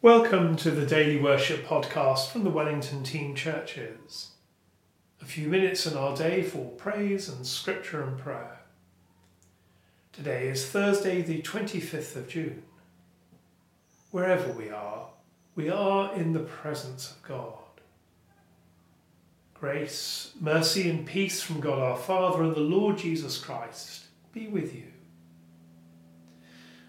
Welcome to the Daily Worship Podcast from the Wellington Team Churches. A few minutes in our day for praise and scripture and prayer. Today is Thursday, the 25th of June. Wherever we are, we are in the presence of God. Grace, mercy, and peace from God our Father and the Lord Jesus Christ be with you.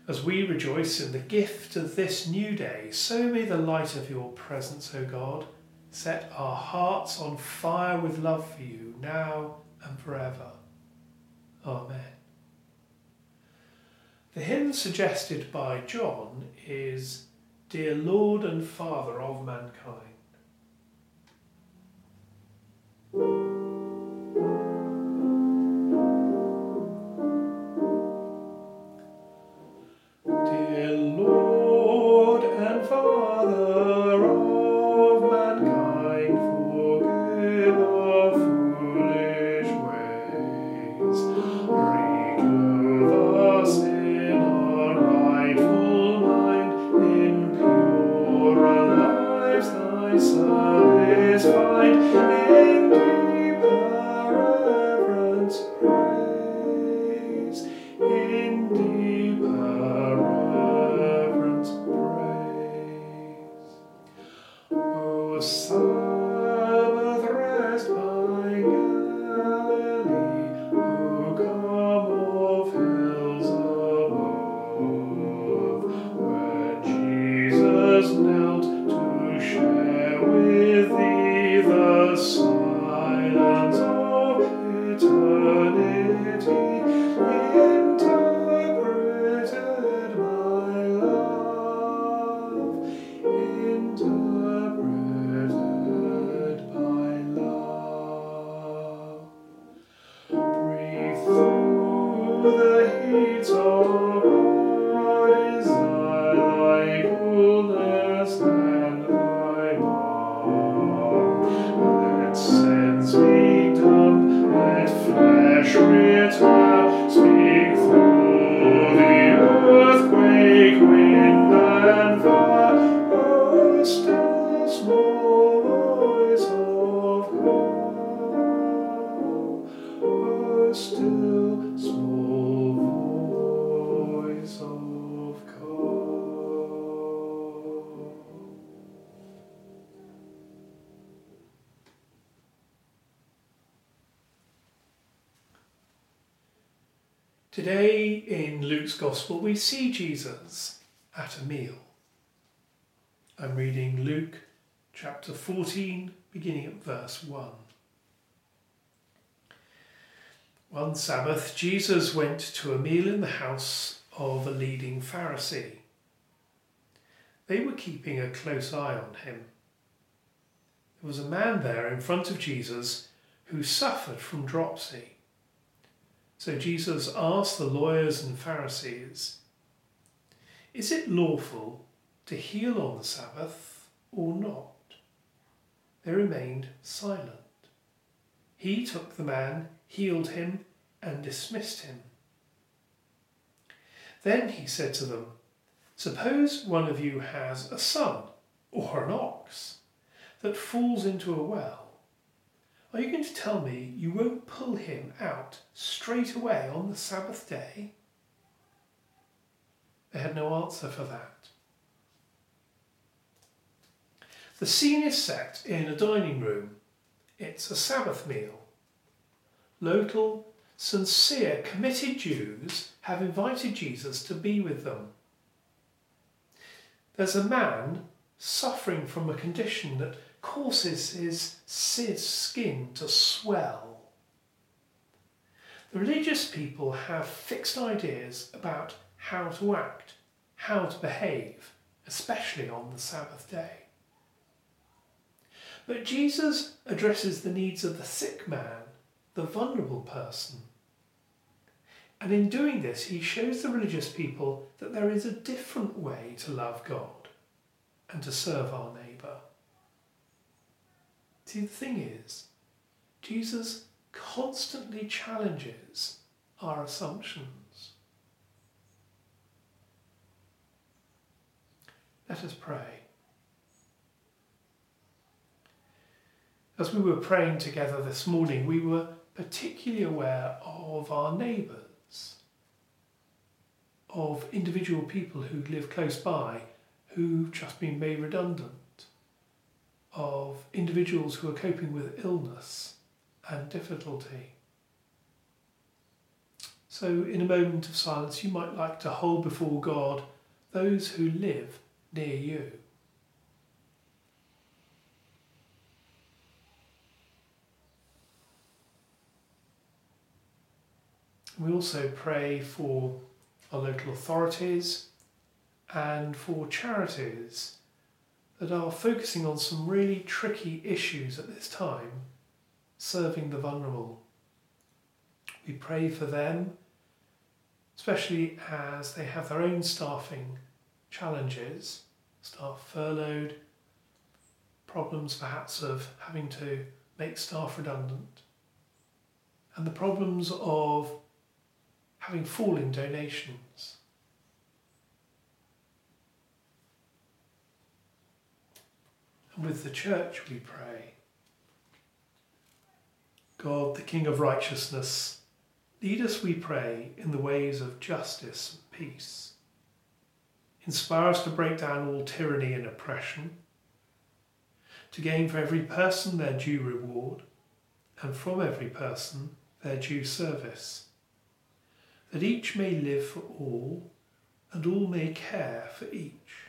As we rejoice in the gift of this new day, so may the light of your presence, O God, set our hearts on fire with love for you now and forever. Amen. The hymn suggested by John is Dear Lord and Father of Mankind. Lord and Father of mankind, forgive our foolish ways, regal us in our rightful mind, in purer lives thy service find. Schritt Today in Luke's Gospel, we see Jesus at a meal. I'm reading Luke chapter 14, beginning at verse 1. One Sabbath, Jesus went to a meal in the house of a leading Pharisee. They were keeping a close eye on him. There was a man there in front of Jesus who suffered from dropsy. So Jesus asked the lawyers and Pharisees, Is it lawful to heal on the Sabbath or not? They remained silent. He took the man, healed him, and dismissed him. Then he said to them, Suppose one of you has a son or an ox that falls into a well are you going to tell me you won't pull him out straight away on the Sabbath day? They had no answer for that. The scene is set in a dining room. It's a Sabbath meal. Local, sincere, committed Jews have invited Jesus to be with them. There's a man suffering from a condition that causes his skin to swell. The religious people have fixed ideas about how to act, how to behave, especially on the Sabbath day. But Jesus addresses the needs of the sick man, the vulnerable person. And in doing this, he shows the religious people that there is a different way to love God and to serve our neighbour. See, the thing is, Jesus constantly challenges our assumptions. Let us pray. As we were praying together this morning, we were particularly aware of our neighbours, of individual people who live close by who've just been made redundant, of individuals who are coping with illness and difficulty. So, in a moment of silence, you might like to hold before God those who live near you. We also pray for our local authorities and for charities that are focusing on some really tricky issues at this time, serving the vulnerable. We pray for them especially as they have their own staffing challenges, staff furloughed, problems perhaps of having to make staff redundant, and the problems of having falling donations. With the church we pray. God, the King of righteousness, Lead us, we pray, in the ways of justice and peace. Inspire us to break down all tyranny and oppression, to gain for every person their due reward, and from every person their due service, that each may live for all, and all may care for each.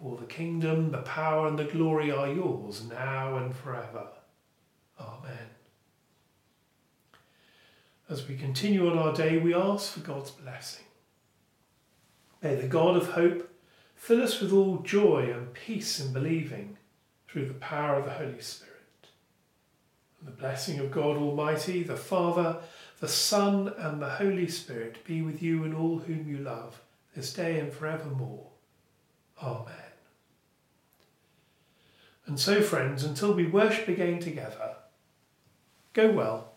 For the kingdom, the power, and the glory are yours now and forever. Amen. As we continue on our day, we ask for God's blessing. May the God of hope fill us with all joy and peace in believing through the power of the Holy Spirit. And the blessing of God Almighty, the Father, the Son, and the Holy Spirit be with you and all whom you love, this day and forevermore. Amen. And so, friends, until we worship again together, go well